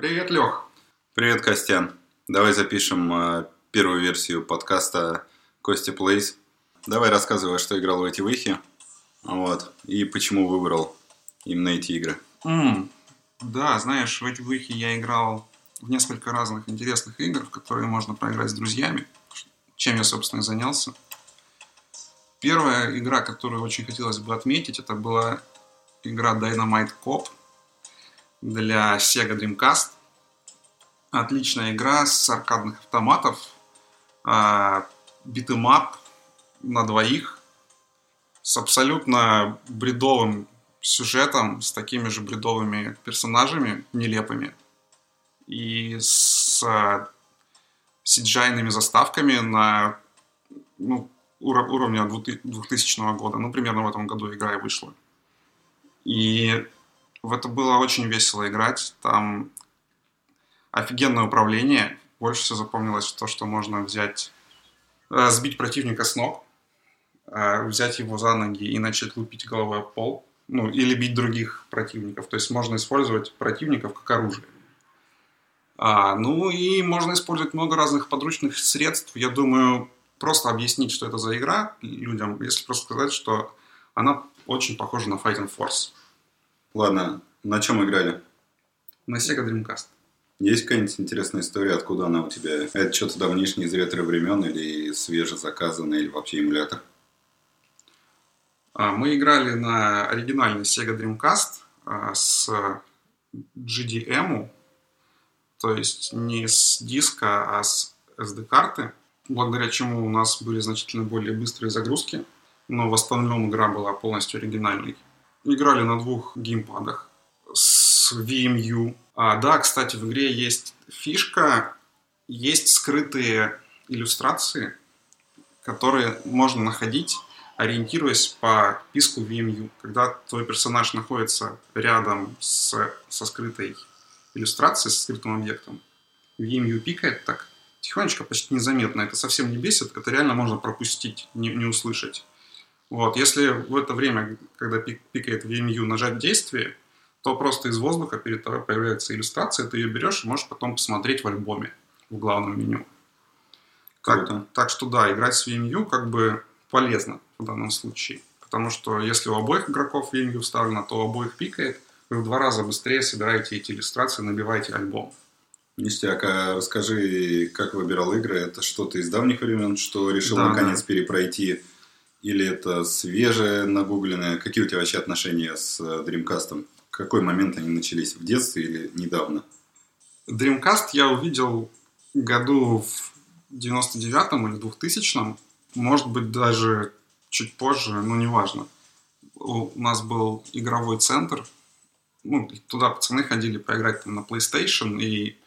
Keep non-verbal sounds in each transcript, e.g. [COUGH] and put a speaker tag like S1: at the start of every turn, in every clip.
S1: Привет, Лех.
S2: Привет, Костян. Давай запишем э, первую версию подкаста Костя Плейс. Давай рассказывай, что играл в эти выхи. Вот. И почему выбрал именно эти игры.
S1: М, Да, знаешь, в эти выхи я играл в несколько разных интересных игр, в которые можно проиграть с друзьями, чем я, собственно, и занялся. Первая игра, которую очень хотелось бы отметить, это была игра Dynamite Cop для Sega Dreamcast. Отличная игра с аркадных автоматов, а, beat 'em up на двоих, с абсолютно бредовым сюжетом, с такими же бредовыми персонажами, нелепыми, и с CGI заставками на ну, уро- уровня 2000 года. Ну, примерно в этом году игра и вышла. И в это было очень весело играть. Там офигенное управление. Больше всего запомнилось то, что можно взять, э, сбить противника с ног, э, взять его за ноги и начать лупить головой об пол. Ну, или бить других противников. То есть можно использовать противников как оружие. А, ну и можно использовать много разных подручных средств. Я думаю, просто объяснить, что это за игра людям, если просто сказать, что она очень похожа на Fighting Force.
S2: Ладно, на чем играли?
S1: На Sega Dreamcast.
S2: Есть какая-нибудь интересная история, откуда она у тебя? Это что-то давнишнее из ретро времен или свежезаказанный, или вообще эмулятор?
S1: А, Мы играли на оригинальный Sega Dreamcast а, с GDM, то есть не с диска, а с SD-карты, благодаря чему у нас были значительно более быстрые загрузки, но в остальном игра была полностью оригинальной. Играли на двух геймпадах с VMU. А, да, кстати, в игре есть фишка, есть скрытые иллюстрации, которые можно находить, ориентируясь по писку VMU. Когда твой персонаж находится рядом с, со скрытой иллюстрацией, со скрытым объектом, VMU пикает так тихонечко, почти незаметно. Это совсем не бесит, это реально можно пропустить, не, не услышать. Вот. Если в это время, когда пик, пикает VMU, нажать действие, то просто из воздуха перед тобой появляется иллюстрация, ты ее берешь и можешь потом посмотреть в альбоме в главном меню.
S2: Круто.
S1: Так, так что да, играть с VMU как бы полезно в данном случае. Потому что если у обоих игроков VMU вставлено, то у обоих пикает, вы в два раза быстрее собираете эти иллюстрации, набиваете альбом.
S2: Ништяк, а расскажи, как выбирал игры? Это что-то из давних времен, что решил
S1: Да,
S2: наконец перепройти? Или это свежее, нагугленное? Какие у тебя вообще отношения с э, Dreamcast? В какой момент они начались? В детстве или недавно?
S1: Dreamcast я увидел году в 99-м или 2000-м, может быть, даже чуть позже, но неважно. У нас был игровой центр, ну, туда пацаны ходили поиграть там, на PlayStation, и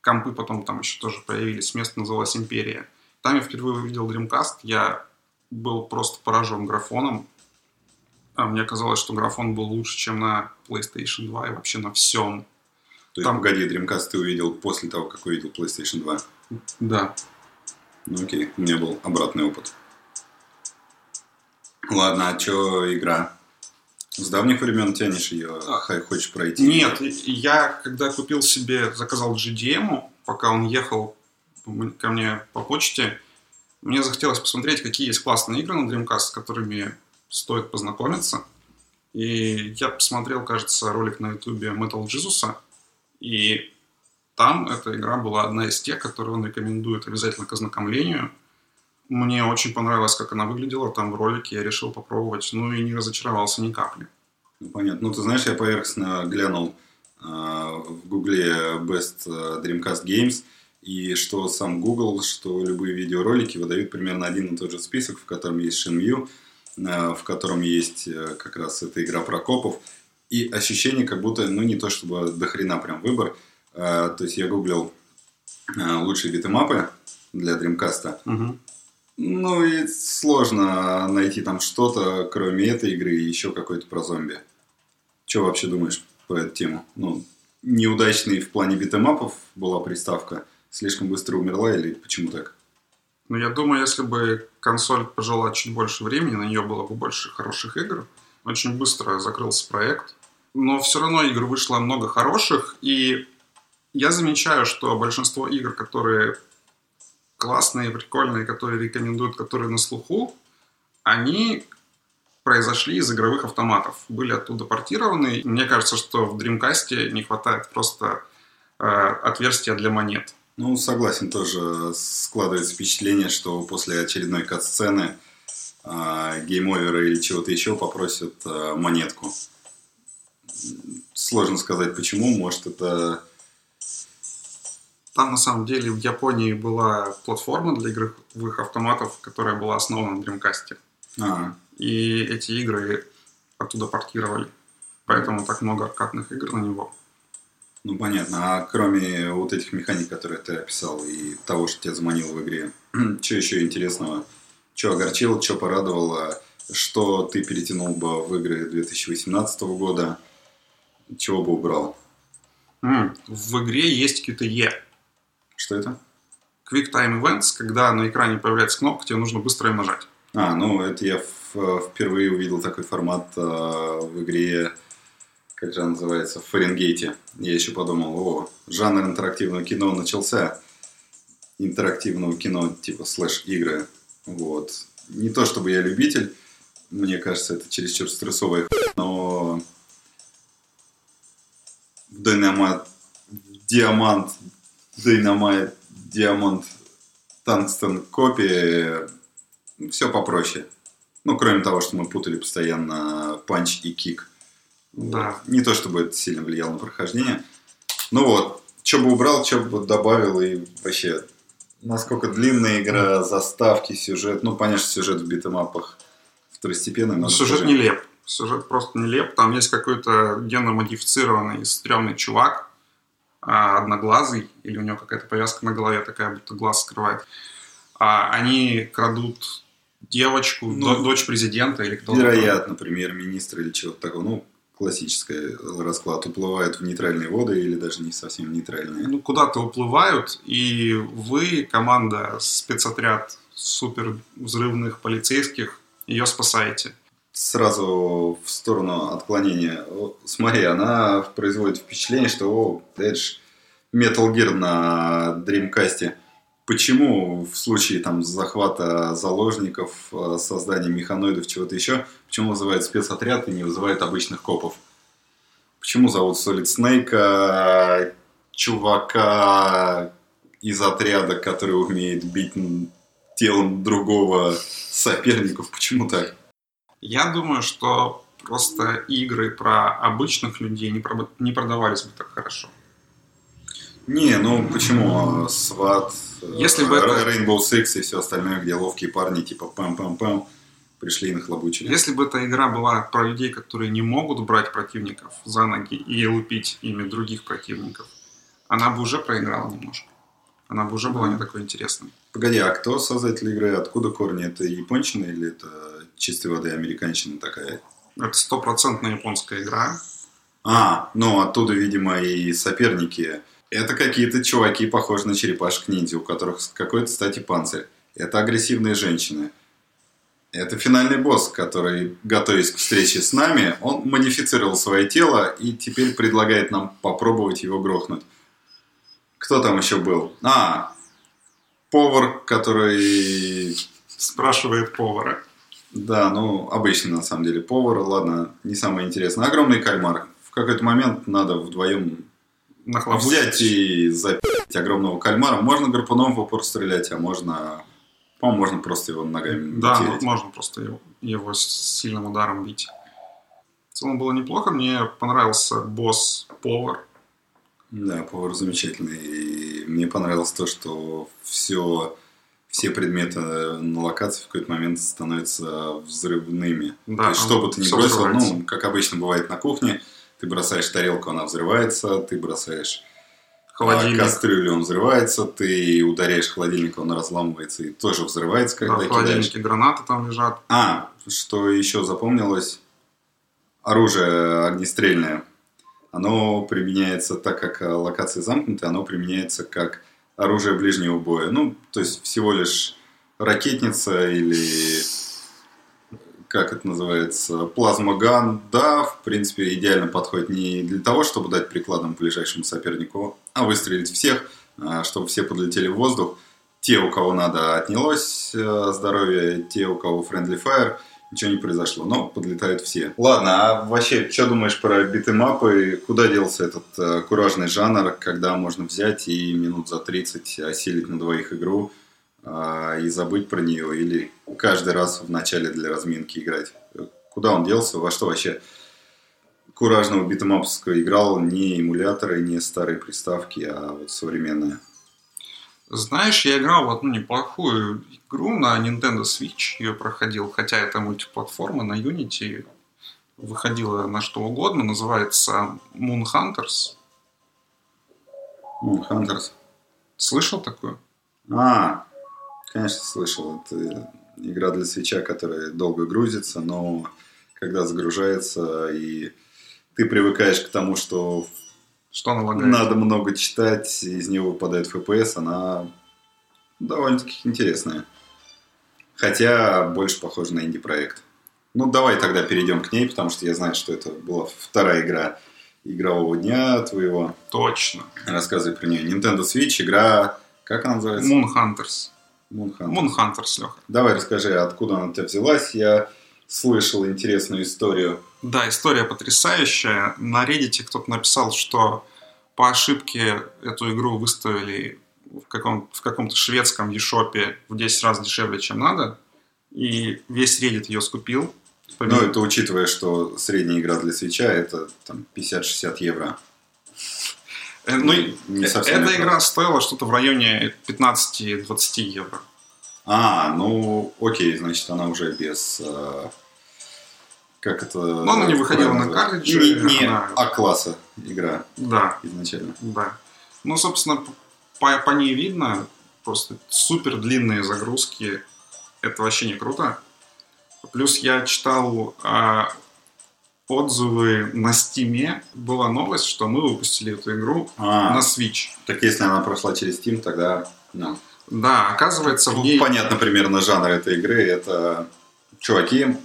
S1: компы потом там еще тоже появились, место называлось Империя. Там я впервые увидел Dreamcast, я был просто поражен графоном. А мне казалось, что графон был лучше, чем на PlayStation 2 и вообще на всем.
S2: То есть,
S1: Там-
S2: погоди, Dreamcast ты увидел после того, как увидел PlayStation 2?
S1: Да,
S2: Ну окей, у меня был обратный опыт. Ладно, а что игра? С давних времен тянешь ее,
S1: А.
S2: хочешь пройти?
S1: Нет, я когда купил себе, заказал GDM, пока он ехал ко мне по почте, мне захотелось посмотреть, какие есть классные игры на Dreamcast, с которыми стоит познакомиться. И я посмотрел, кажется, ролик на ютубе Metal Jesus, и там эта игра была одна из тех, которые он рекомендует обязательно к ознакомлению. Мне очень понравилось, как она выглядела там в ролике, я решил попробовать, ну и не разочаровался ни капли.
S2: Ну, понятно. Ну, ты знаешь, я поверхностно глянул э, в гугле Best э, Dreamcast Games, и что сам Google, что любые видеоролики выдают примерно один и тот же список, в котором есть Shenmue, э, в котором есть э, как раз эта игра про копов, и ощущение, как будто, ну, не то чтобы до хрена прям выбор, Э, то есть я гуглил лучшие битэмапы для Dreamcast,
S1: Мгм.
S2: ну и сложно найти там что-то, кроме этой игры и еще какой-то про зомби. Что вообще думаешь по эту тему? Ну, неудачный в плане битэмапов была приставка, слишком быстро умерла или почему так?
S1: Ну, я думаю, если бы консоль пожила чуть больше времени, на нее было бы больше хороших игр. Очень быстро закрылся проект. Но все равно игр вышло много хороших, и я замечаю, что большинство игр, которые классные, прикольные, которые рекомендуют, которые на слуху, они произошли из игровых автоматов, были оттуда портированы. Мне кажется, что в Dreamcast не хватает просто э, отверстия для монет.
S2: Ну, согласен, тоже складывается впечатление, что после очередной кат-сцены э, гейм-оверы или чего-то еще попросят э, монетку. Сложно сказать почему, может это...
S1: Там на самом деле в Японии была платформа для игровых автоматов, которая была основана на Dreamcast.
S2: А,
S1: И эти игры оттуда портировали. Поэтому так много аркадных игр на него.
S2: Ну понятно. А кроме вот этих механик, которые ты описал, и того, что тебя заманило в игре, [CLEARS THROAT] что еще интересного? Что огорчило, что порадовало? Что ты перетянул бы в игры 2018 года? Чего бы убрал?
S1: М, В игре есть QTE.
S2: Что это?
S1: Quick Time Events, когда на экране появляется кнопка, тебе нужно быстро ее нажать.
S2: А, ну это я в- впервые увидел такой формат э, в игре, как же называется, в Фаренгейте. Я еще подумал, о, жанр интерактивного кино начался. Интерактивного кино типа слэш-игры. Вот. Не то чтобы я любитель, мне кажется, это чересчур стрессовая хуйня, но в Диамант, Dynamite, Диамант, Тангстен копии все попроще. Ну, кроме того, что мы путали постоянно панч и кик.
S1: Да.
S2: Не то, чтобы это сильно влияло на прохождение. Ну вот, что бы убрал, что бы добавил и вообще... Насколько длинная игра, заставки, сюжет. Ну, понятно, сюжет в битэмапах второстепенный. но
S1: Сюжет
S2: скажи.
S1: нелеп. Сюжет просто нелеп. Там есть какой-то генно-модифицированный стрёмный чувак, а, одноглазый, или у него какая-то повязка на голове такая, будто глаз скрывает. А они крадут девочку,
S2: Ну,
S1: до- дочь президента или кто-то.
S2: Вероятно, премьер-министр или чего-то такого. Ну, классический расклад. Уплывают в нейтральные воды или даже не совсем нейтральные.
S1: Ну, куда-то уплывают, и вы, команда, спецотряд супер взрывных полицейских, ее спасаете.
S2: сразу в сторону отклонения. Смотри, она производит впечатление, что о, это ж Metal Gear на Dreamcast. Почему в случае там захвата заложников, э, создания механоидов, чего-то еще, почему вызывают спецотряд и не вызывают обычных копов? Почему зовут Solid Snake, а, чувака из отряда, который умеет бить телом другого соперников? Почему так?
S1: Я думаю, что просто игры про обычных людей не, не продавались бы так хорошо.
S2: Не, ну почему? Сват,
S1: Если бы это-
S2: Rainbow Six и все остальное, где ловкие парни типа пам-пам-пам пришли и нахлобучили.
S1: Если бы эта игра была про людей, которые не могут брать противников за ноги и лупить ими других противников, она бы уже проиграла немножко. Она бы уже была не такой интересной.
S2: Погоди, а кто создатель игры? Откуда корни? Это япончина или это чистой воды американщина такая?
S1: Это стопроцентная японская игра.
S2: А, ну оттуда, видимо, и соперники. Это какие-то чуваки, похожие на черепашек-ниндзя, у которых с какой-то стати панцирь. Это агрессивные женщины. Это финальный босс, который, готовясь к встрече с нами, он модифицировал свое тело и теперь предлагает нам попробовать его грохнуть. Кто там еще был? А, повар, который...
S1: Спрашивает повара.
S2: Да, ну, обычный на самом деле повар, ладно, не самое интересное. Огромный кальмар. В какой-то момент надо вдвоем
S1: Нахлобучить.
S2: взять и запить огромного кальмара. Можно гарпуном в упор стрелять, а можно... По-моему, можно просто его ногами
S1: Да,
S2: тереть.
S1: можно просто его, его сильным ударом бить. В целом было неплохо. Мне понравился босс-повар.
S2: Да, повар замечательный. И мне понравилось то, что все, все предметы на локации в какой-то момент становятся взрывными.
S1: Да,
S2: то есть, что бы ты ни бросил, ну, как обычно бывает на кухне, ты бросаешь тарелку, она взрывается, ты бросаешь
S1: Холодильник.
S2: а, кастрюлю, он взрывается, ты ударяешь холодильник, он разламывается и тоже взрывается,
S1: Да,
S2: когда
S1: в
S2: кидаешь.
S1: холодильнике гранаты там лежат.
S2: А, что еще запомнилось? Оружие огнестрельное. Оно применяется, так как э, локации замкнуты, оно применяется как оружие ближнего боя. Ну, то есть всего лишь ракетница или как это называется, плазмоган, да, в принципе, идеально подходит не для того, чтобы дать прикладом ближайшему сопернику, а выстрелить всех, а, чтобы все подлетели в воздух. Те, у кого надо, отнялось э, здоровье, те, у кого friendly fire, ничего не произошло, но подлетают все. Ладно, а вообще, что думаешь про битэмапы? Куда делся этот э, куражный жанр, когда можно взять и минут за 30 осилить на двоих игру и забыть про нее, или каждый раз в начале для разминки играть? Куда он делся? Во что вообще куражного битэмапского играл не эмуляторы, не старые приставки, а вот современные?
S1: Знаешь, я играл в одну неплохую игру на Nintendo Switch, ее проходил, хотя это мультиплатформа на Unity, выходила на что угодно, называется Moon Hunters.
S2: Moon Hunters.
S1: Слышал такую?
S2: А, конечно, слышал. Это игра для свеча, которая долго грузится, но когда загружается и ты привыкаешь к тому, что
S1: что она лагает?
S2: Надо много читать, из него выпадает FPS, она довольно-таки интересная. Хотя больше похожа на инди-проект. Ну, давай тогда перейдем к ней, потому что я знаю, что это была вторая игра игрового дня твоего.
S1: Точно.
S2: Рассказывай про нее. Nintendo Switch, игра... Как она называется?
S1: Moon Hunters.
S2: Moon Hunters,
S1: Леха.
S2: Давай расскажи, откуда она у тебя взялась. Я слышал интересную историю
S1: да, история потрясающая. На Reddit кто-то написал, что по ошибке эту игру выставили в, каком- в каком-то шведском eShop в 10 раз дешевле, чем надо. И весь Reddit ее скупил.
S2: Ну, это учитывая, что средняя игра для свеча это там 50-60 евро.
S1: Э, ну, не совсем эта игра стоила что-то в районе 15-20 евро.
S2: А, ну окей, значит, она уже без э, как это...
S1: Но она не выходила на картриджи.
S2: Не, не она... А-класса игра.
S1: Да.
S2: Изначально.
S1: Да. Ну, собственно, по, по ней видно, просто супер длинные загрузки. Это вообще не круто. Плюс я читал а, отзывы на Стиме. Была новость, что мы выпустили эту игру а, на Switch.
S2: Так если она прошла через Steam, тогда... No.
S1: Да, оказывается, в ней...
S2: Понятно примерно жанр этой игры. Это чуваки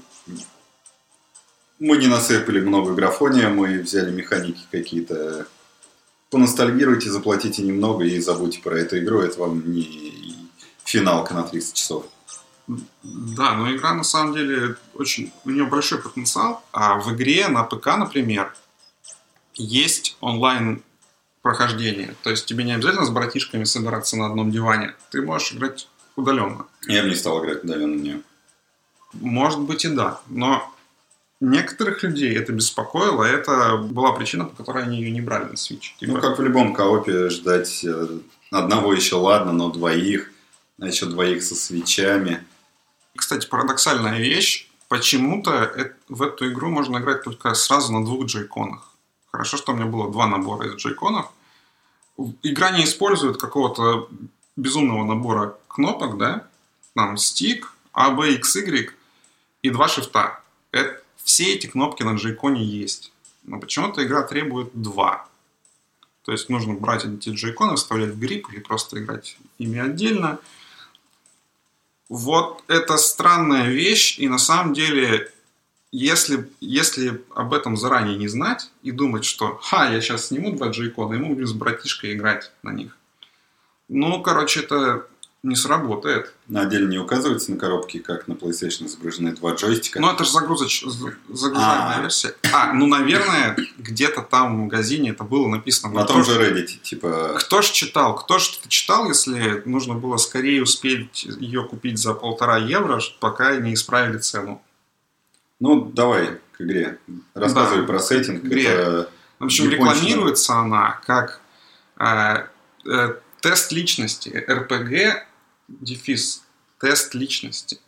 S2: мы не насыпали много графония, мы взяли механики какие-то. Поностальгируйте, заплатите немного и забудьте про эту игру. Это вам не финалка на 30 часов.
S1: Да, но игра на самом деле очень... У нее большой потенциал. А в игре на ПК, например, есть онлайн прохождение. То есть тебе не обязательно с братишками собираться на одном диване. Ты можешь играть удаленно.
S2: Я бы не стал играть удаленно в нее.
S1: Может быть и да. Но Некоторых людей это беспокоило, это была причина, по которой они ее не брали на Switch.
S2: Типа... Ну, как в любом коопе, ждать э, одного еще ладно, но двоих, а еще двоих со свечами.
S1: Кстати, парадоксальная вещь. Почему-то в эту игру можно играть только сразу на двух джейконах. Хорошо, что у меня было два набора из джейконов. Игра не использует какого-то безумного набора кнопок, да? Там стик, А, Б, X, Y и два шифта. Это все эти кнопки на джейконе есть. Но почему-то игра требует два. То есть нужно брать эти джейконы, вставлять в грипп или просто играть ими отдельно. Вот это странная вещь, и на самом деле, если, если об этом заранее не знать и думать, что «Ха, я сейчас сниму два джейкона, и мы будем с братишкой играть на них». Ну, короче, это не сработает.
S2: На отделе не указывается на коробке, как на PlayStation изображены два джойстика.
S1: Ну, это же загрузоч... загружаемая а. версия. А, ну, наверное, где-то там в магазине это было написано.
S2: На том же Reddit, типа...
S1: Кто ж читал? Кто ж это читал, если нужно было скорее успеть ее купить за полтора евро, пока не исправили цену?
S2: Ну, давай к игре. Рассказывай да, про сеттинг.
S1: Игре. Это в общем, рекламируется она как э, э, тест личности. РПГ дефис тест личности.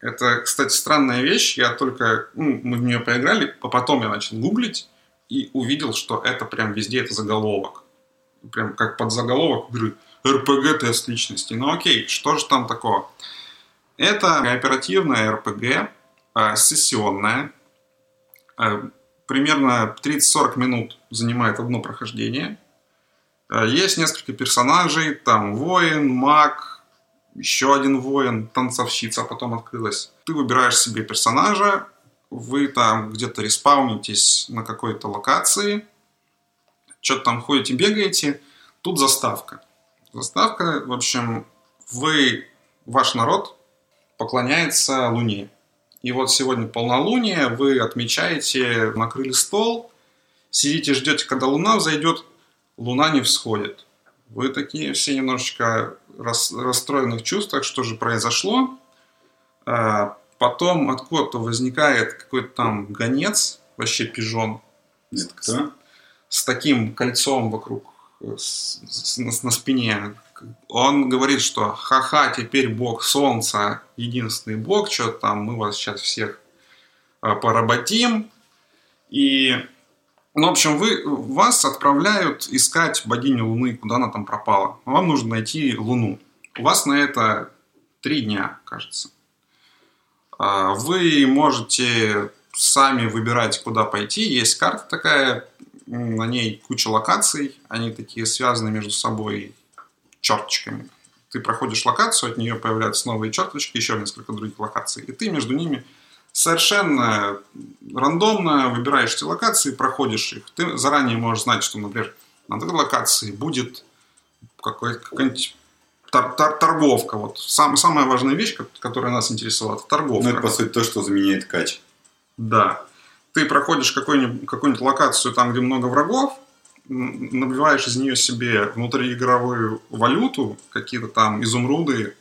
S1: Это, кстати, странная вещь. Я только... Ну, мы в нее поиграли, а потом я начал гуглить и увидел, что это прям везде это заголовок. Прям как под заголовок игры РПГ тест личности. Ну окей, что же там такого? Это кооперативная РПГ, э, сессионная. Э, примерно 30-40 минут занимает одно прохождение. Э, есть несколько персонажей, там воин, маг, еще один воин, танцовщица потом открылась. Ты выбираешь себе персонажа, вы там где-то респаунитесь на какой-то локации, что-то там ходите, бегаете, тут заставка. Заставка, в общем, вы, ваш народ поклоняется Луне. И вот сегодня полнолуние, вы отмечаете, накрыли стол, сидите, ждете, когда Луна взойдет, Луна не всходит. Вы такие все немножечко рас, расстроенных чувствах, что же произошло. А, потом откуда-то возникает какой-то там гонец, вообще пижон.
S2: Нет, кто?
S1: С, с таким кольцом вокруг, э, с, с, на, на спине. Он говорит, что ха-ха, теперь бог солнца, единственный бог, что там, мы вас сейчас всех а, поработим. И ну, в общем, вы, вас отправляют искать богиню Луны, куда она там пропала. Вам нужно найти Луну. У вас на это три дня, кажется. А, вы можете сами выбирать, куда пойти. Есть карта такая, на ней куча локаций. Они такие связаны между собой черточками. Ты проходишь локацию, от нее появляются новые черточки, еще несколько других локаций. И ты между ними совершенно рандомно выбираешь эти локации, проходишь их. Ты заранее можешь знать, что, например, на этой локации будет какая-нибудь тор- тор- торговка. Вот сам, самая важная вещь, которая нас интересовала, это торговка.
S2: Ну, это, по сути, то, что заменяет кач.
S1: Да. Ты проходишь какую-нибудь, какую-нибудь локацию там, где много врагов, набиваешь из нее себе внутриигровую валюту, какие-то там изумруды,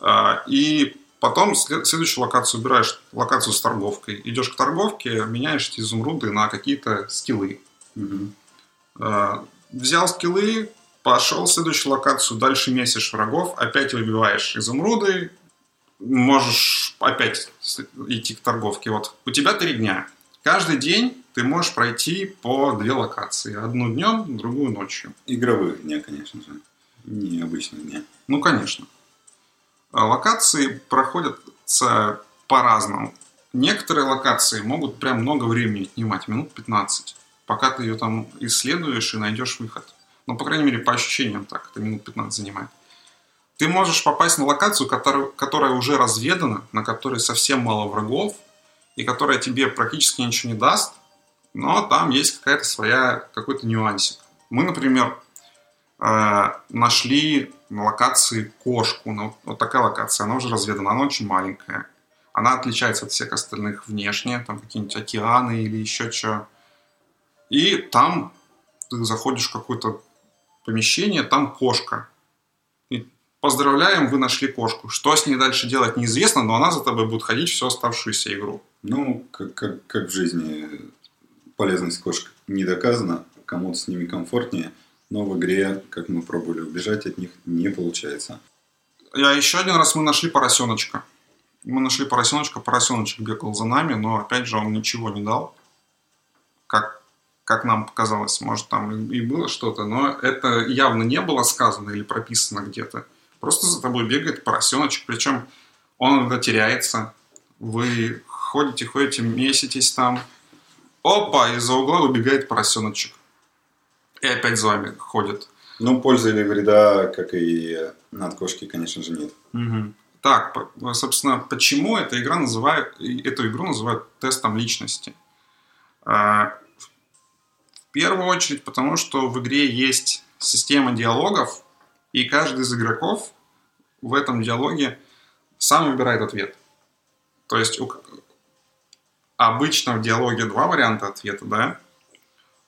S1: а, и Потом следующую локацию убираешь, локацию с торговкой. Идешь к торговке, меняешь эти изумруды на какие-то скиллы. Угу. Взял скиллы, пошел в следующую локацию, дальше месишь врагов, опять выбиваешь изумруды, можешь опять идти к торговке. Вот у тебя три дня. Каждый день ты можешь пройти по две локации. Одну днем, другую ночью.
S2: Игровых дня, конечно же. Не обычных дня.
S1: Ну, конечно. А локации проходятся по-разному. Некоторые локации могут прям много времени отнимать, минут 15, пока ты ее там исследуешь и найдешь выход. Ну, по крайней мере, по ощущениям так, это минут 15 занимает. Ты можешь попасть на локацию, которая, которая уже разведана, на которой совсем мало врагов, и которая тебе практически ничего не даст, но там есть какая-то своя, какой-то нюансик. Мы, например, э, нашли на локации кошку. Ну, вот такая локация, она уже разведана, она очень маленькая. Она отличается от всех остальных внешне, там какие-нибудь океаны или еще что. И там ты заходишь в какое-то помещение, там кошка. И поздравляем, вы нашли кошку. Что с ней дальше делать неизвестно, но она за тобой будет ходить всю оставшуюся игру.
S2: Ну, как, как, как в жизни полезность кошек не доказана, кому-то с ними комфортнее – но в игре, как мы пробовали убежать от них, не получается.
S1: Я еще один раз мы нашли поросеночка. Мы нашли поросеночка, поросеночек бегал за нами, но опять же он ничего не дал. Как, как нам показалось, может там и было что-то, но это явно не было сказано или прописано где-то. Просто за тобой бегает поросеночек, причем он иногда теряется. Вы ходите, ходите, меситесь там. Опа, из-за угла выбегает поросеночек и опять за вами ходят.
S2: Ну, пользы или вреда, как и от кошки, конечно же, нет.
S1: Угу. Так, собственно, почему эта игра называют, эту игру называют тестом личности? А, в первую очередь, потому что в игре есть система диалогов, и каждый из игроков в этом диалоге сам выбирает ответ. То есть у... обычно в диалоге два варианта ответа, да?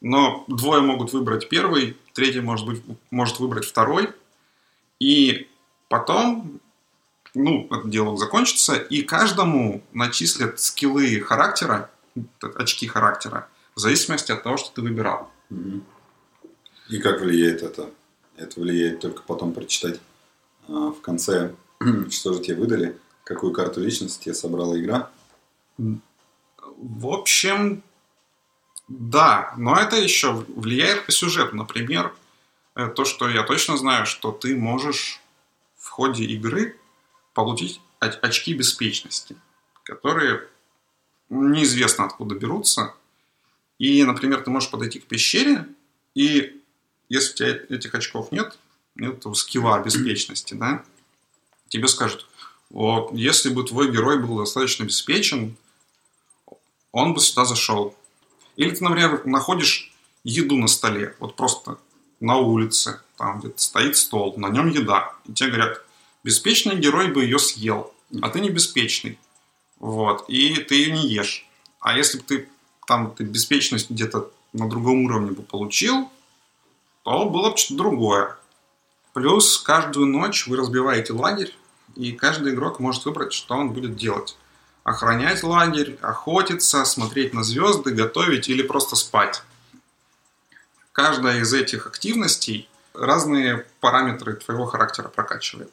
S1: Но двое могут выбрать первый, третий может, быть, может выбрать второй, и потом ну, этот диалог закончится, и каждому начислят скиллы характера, очки характера, в зависимости от того, что ты выбирал.
S2: И как влияет это? Это влияет только потом прочитать а, в конце, [CLEARS THROAT] что же тебе выдали, какую карту личности тебе собрала игра?
S1: В общем, да, но это еще влияет по сюжету. Например, э, то, что я точно знаю, что ты можешь в ходе игры получить очки беспечности, которые неизвестно откуда берутся. И, например, ты можешь подойти к пещере, и если у тебя этих очков нет, нет этого скилла беспечности, да, тебе скажут, вот, если бы твой герой был достаточно обеспечен, он бы сюда зашел. Или ты, например, находишь еду на столе, вот просто на улице, там где-то стоит стол, на нем еда. И тебе говорят, беспечный герой бы ее съел, а ты не беспечный. Вот, и ты ее не ешь. А если бы ты там ты беспечность где-то на другом уровне бы получил, то было бы что-то другое. Плюс каждую ночь вы разбиваете лагерь, и каждый игрок может выбрать, что он будет делать. Охранять лагерь, охотиться, смотреть на звезды, готовить или просто спать. Каждая из этих активностей разные параметры твоего характера прокачивает.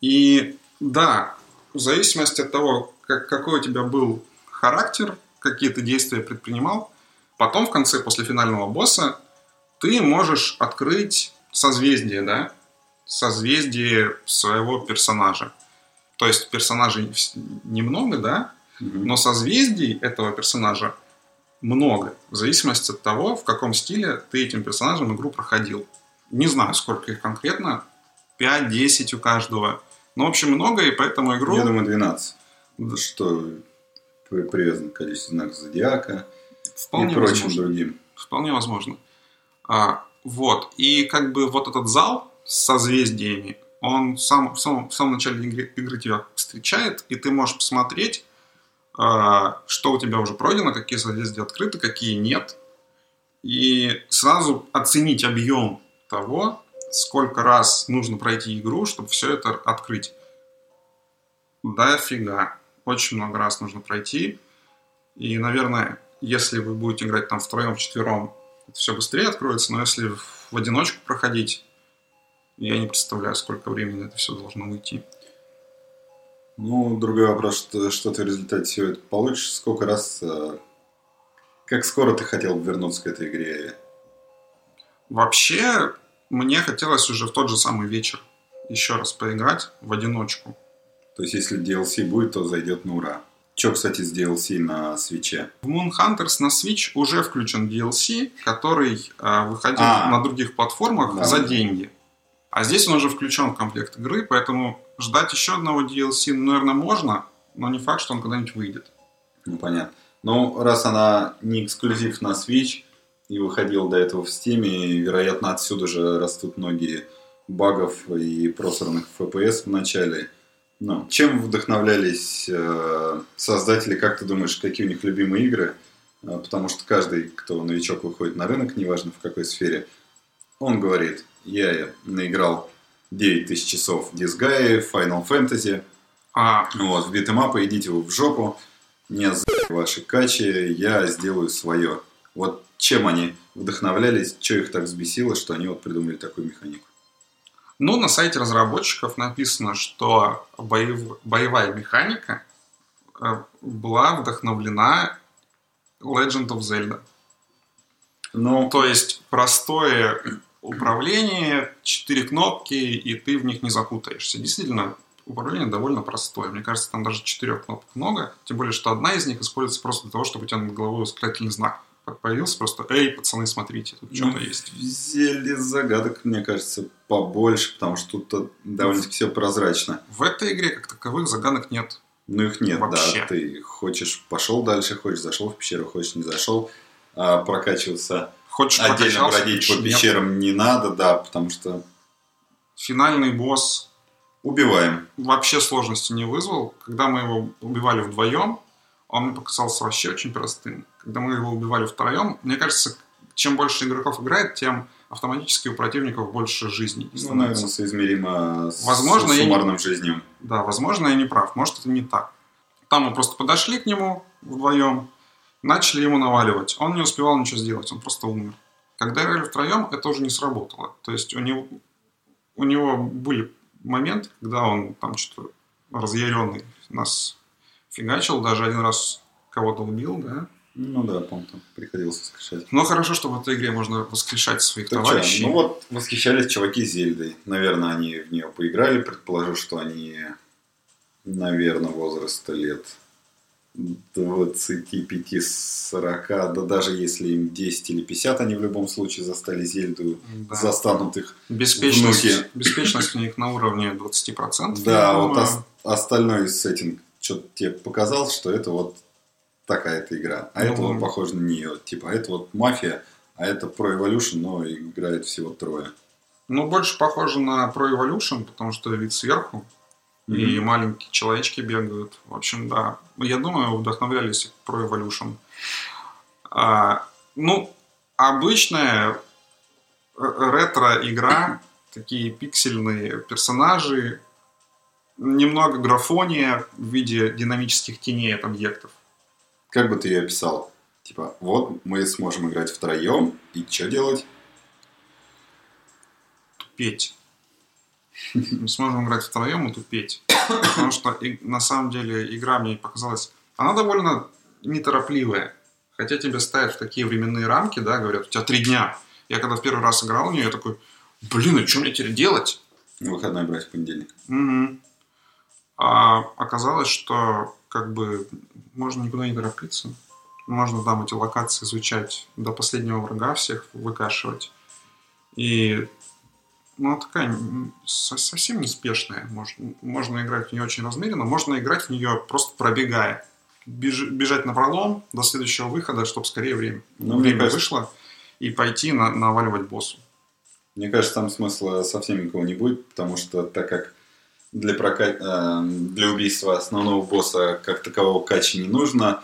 S1: И да, в зависимости от того, как, какой у тебя был характер, какие ты действия предпринимал, потом в конце, после финального босса, ты можешь открыть созвездие, да, созвездие своего персонажа. То есть персонажей немного, да, но созвездий этого персонажа много, в зависимости от того, в каком стиле ты этим персонажем игру проходил. Не знаю, сколько их конкретно, 5-10 у каждого. Ну, в общем, много, и поэтому игру...
S2: Я думаю, 12. Что привязано к количеству знаков зодиака Вполне и прочим возможно. другим.
S1: Вполне возможно. А, вот. И как бы вот этот зал с созвездиями, он сам, в, самом, в самом начале игры, игры тебя встречает, и ты можешь посмотреть, а, что у тебя уже пройдено, какие созвездия открыты, какие нет. И сразу оценить объем того, сколько раз нужно пройти игру, чтобы все это открыть. Да, фига. Очень много раз нужно пройти. И, наверное, если вы будете играть там втроем, вчетвером, это все быстрее откроется, но если в одиночку проходить, я не представляю, сколько времени это все должно уйти.
S2: Ну, другой вопрос, что, что ты в результате всего это получишь, сколько раз, э, как скоро ты хотел бы вернуться к этой игре?
S1: Вообще, мне хотелось уже в тот же самый вечер еще раз поиграть в одиночку.
S2: То есть, если DLC будет, то зайдет на ура. Что, кстати, с DLC на свече?
S1: В Moon Hunters на Switch уже включен DLC, который э, выходил а, на других платформах да, за деньги. А здесь он уже включен в комплект игры, поэтому ждать еще одного DLC, ну, наверное, можно, но не факт, что он когда-нибудь выйдет.
S2: Ну, понятно. Ну, раз она не эксклюзив на Switch, и выходил до этого в Steam, и, вероятно, отсюда же растут многие багов и просранных FPS в начале. Ну, чем вдохновлялись э, создатели, как ты думаешь, какие у них любимые игры? Э, потому что каждый, кто новичок выходит на рынок, неважно в какой сфере, он говорит, я наиграл 9000 часов в Disgaea, Final Fantasy, а... вот, в битэмапы идите вы в жопу, не за ваши качи, я сделаю свое. Вот чем они вдохновлялись, что их так взбесило, что они вот придумали такую механику?
S1: Ну, на сайте разработчиков написано, что боев... боевая механика э, была вдохновлена Legend of Zelda. Ну, то есть простое управление, четыре кнопки, и ты в них не запутаешься. Действительно, управление довольно простое. Мне кажется, там даже четырех кнопок много. Тем более, что одна из них используется просто для того, чтобы у тебя над головой восклицательный знак появился просто, эй, пацаны, смотрите, тут что-то ну, есть.
S2: В зелье загадок, мне кажется, побольше, потому что тут довольно-таки все прозрачно.
S1: В этой игре, как таковых, загадок нет.
S2: Ну, их нет, Вообще. да. Ты хочешь, пошел дальше, хочешь, зашел в пещеру, хочешь, не зашел. А прокачиваться хочешь, отдельно бродить по пещерам нет. не надо, да, потому что...
S1: Финальный босс...
S2: Убиваем.
S1: Вообще сложности не вызвал. Когда мы его убивали вдвоем, он мне показался вообще очень простым. Когда мы его убивали втроем, мне кажется, чем больше игроков играет, тем автоматически у противников больше жизней.
S2: Ну, наверное, соизмеримо с возможно, суммарным не... жизнью.
S1: Да, возможно, я не прав. Может, это не так. Там мы просто подошли к нему вдвоем, начали ему наваливать. Он не успевал ничего сделать, он просто умер. Когда играли втроем, это уже не сработало. То есть у него, у него были моменты, когда он там что-то разъяренный нас фигачил, даже один раз кого-то убил, да.
S2: Ну да, помню, там приходилось воскрешать.
S1: Но хорошо, что в этой игре можно воскрешать своих так товарищей.
S2: Что? Ну вот восхищались чуваки Зельдой. Наверное, они в нее поиграли, предположу, что они, наверное, возраста лет 25-40, да даже если им 10 или 50, они в любом случае застали Зельду, да. застанут их
S1: беспечность, внуки. Беспечность у них на уровне 20%.
S2: Да, вот ос- остальной сеттинг что-то тебе показал, что это вот такая-то игра. А ну, это вот похоже на нее. Типа, это вот мафия, а это Pro Evolution, но играет всего трое.
S1: Ну, больше похоже на Pro Evolution, потому что вид сверху. Mm-hmm. И маленькие человечки бегают. В общем, да. Я думаю, вдохновлялись Pro Evolution. А, ну, обычная ретро-игра, такие пиксельные персонажи, немного графония в виде динамических теней от объектов.
S2: Как бы ты ее описал? Типа, вот мы сможем играть втроем, и что делать?
S1: Тупеть. [LAUGHS] Мы сможем играть втроем и тупеть. Потому что на самом деле игра мне показалась... Она довольно неторопливая. Хотя тебя ставят в такие временные рамки, да, говорят, у тебя три дня. Я когда в первый раз играл в нее, я такой, блин, а что мне теперь делать?
S2: Выходной брать в понедельник.
S1: Угу. А оказалось, что как бы можно никуда не торопиться. Можно там эти локации изучать до последнего врага всех выкашивать. И ну, она такая совсем неспешная. Можно, можно играть в нее очень размеренно, можно играть в нее просто пробегая. Беж, бежать на пролом до следующего выхода, чтобы скорее время, ну, время кажется, вышло, и пойти на, наваливать боссу.
S2: Мне кажется, там смысла совсем никого не будет, потому что так как для, прока... Э, для убийства основного босса как такового качи не нужно.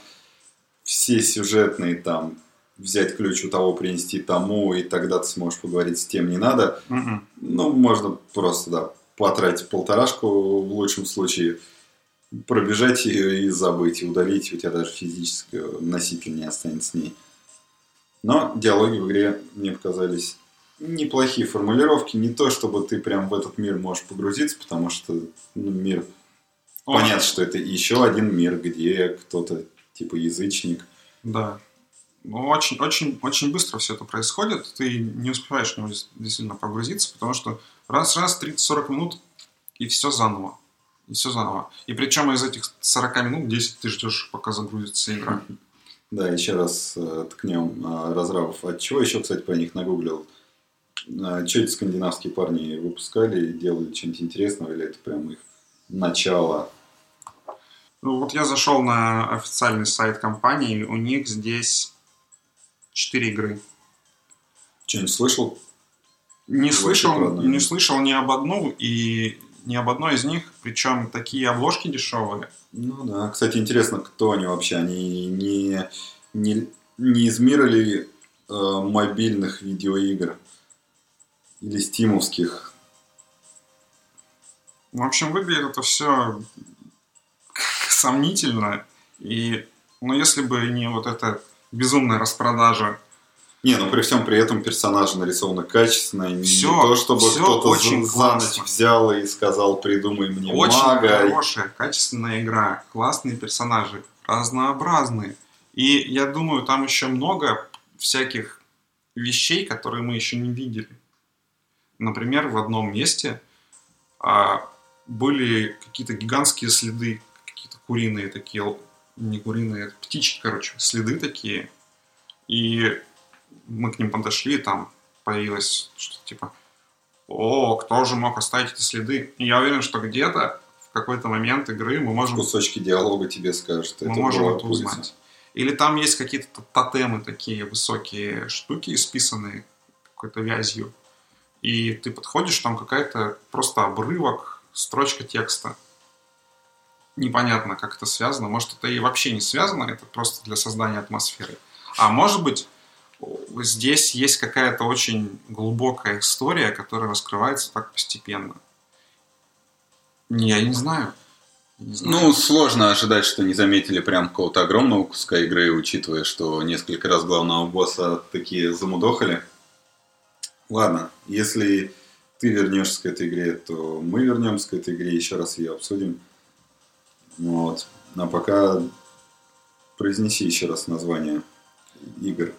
S2: Все сюжетные там взять ключ у того, принести тому, и тогда ты сможешь поговорить с тем, не надо. Mm-mm. Ну, можно просто, да, потратить полторашку в лучшем случае, пробежать ее и забыть, и удалить, у тебя даже физический носитель не останется с ней. Но диалоги в игре мне показались неплохие формулировки. Не то, чтобы ты прям в этот мир можешь погрузиться, потому что ну, мир... Он... Понятно, что это еще один мир, где кто-то типа язычник.
S1: Да. Ну, очень, очень, очень быстро все это происходит. Ты не успеваешь в него действительно погрузиться, потому что раз-раз 30-40 минут и все заново. И все заново. И причем из этих 40 минут 10 ты ждешь, пока загрузится игра.
S2: Да, еще раз э, ткнем э, разрабов. От чего еще, кстати, про них нагуглил? А, что эти скандинавские парни выпускали, делали что-нибудь интересного, или это прям их начало?
S1: Ну вот я зашел на официальный сайт компании, у них здесь четыре игры.
S2: Что-нибудь слышал?
S1: Не слышал, не слышал ни об одну и ни об одной из них, причем такие обложки дешевые.
S2: Ну да, кстати, интересно, кто они вообще? Они не, не, не из мира ли э, мобильных видеоигр? или стимовских.
S1: В общем, выглядит это все [LAUGHS] сомнительно. И, ну, если бы не вот эта безумная распродажа
S2: не, ну при всем при этом персонажи нарисованы качественно. Все, не то, чтобы кто-то очень за ночь взял и сказал, придумай мне
S1: очень мага. Очень хорошая, качественная игра, классные персонажи, разнообразные. И я думаю, там еще много всяких вещей, которые мы еще не видели. Например, в одном месте а, были какие-то гигантские следы, какие-то куриные такие, не куриные, птичьи, короче, следы такие. И мы к ним подошли, там появилось что-то типа «О, кто же мог оставить эти следы?» И я уверен, что где-то в какой-то момент игры мы можем...
S2: Кусочки диалога тебе скажут.
S1: Мы это можем это узнать. Или там есть какие-то тотемы такие высокие штуки, исписанные какой-то вязью и ты подходишь, там какая-то просто обрывок, строчка текста. Непонятно, как это связано. Может, это и вообще не связано, это просто для создания атмосферы. А может быть, здесь есть какая-то очень глубокая история, которая раскрывается так постепенно. Я не знаю.
S2: Не знаю. Ну, сложно ожидать, что не заметили прям какого-то огромного куска игры, учитывая, что несколько раз главного босса такие замудохали. Ладно, если ты вернешься к этой игре, то мы вернемся к этой игре, еще раз ее обсудим. Вот. А пока произнеси еще раз название игр,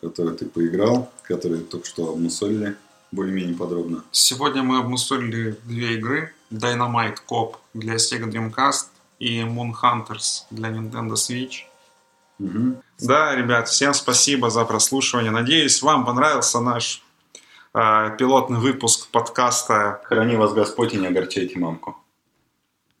S2: которые ты поиграл, которые только что обмусолили более-менее подробно.
S1: Сегодня мы обмусолили две игры. Dynamite Cop для Sega Dreamcast и Moon Hunters для Nintendo Switch.
S2: Мгм.
S1: Да, ребят, всем спасибо за прослушивание. Надеюсь, вам понравился наш э, пилотный выпуск подкаста
S2: Храни вас Господь и не огорчайте мамку.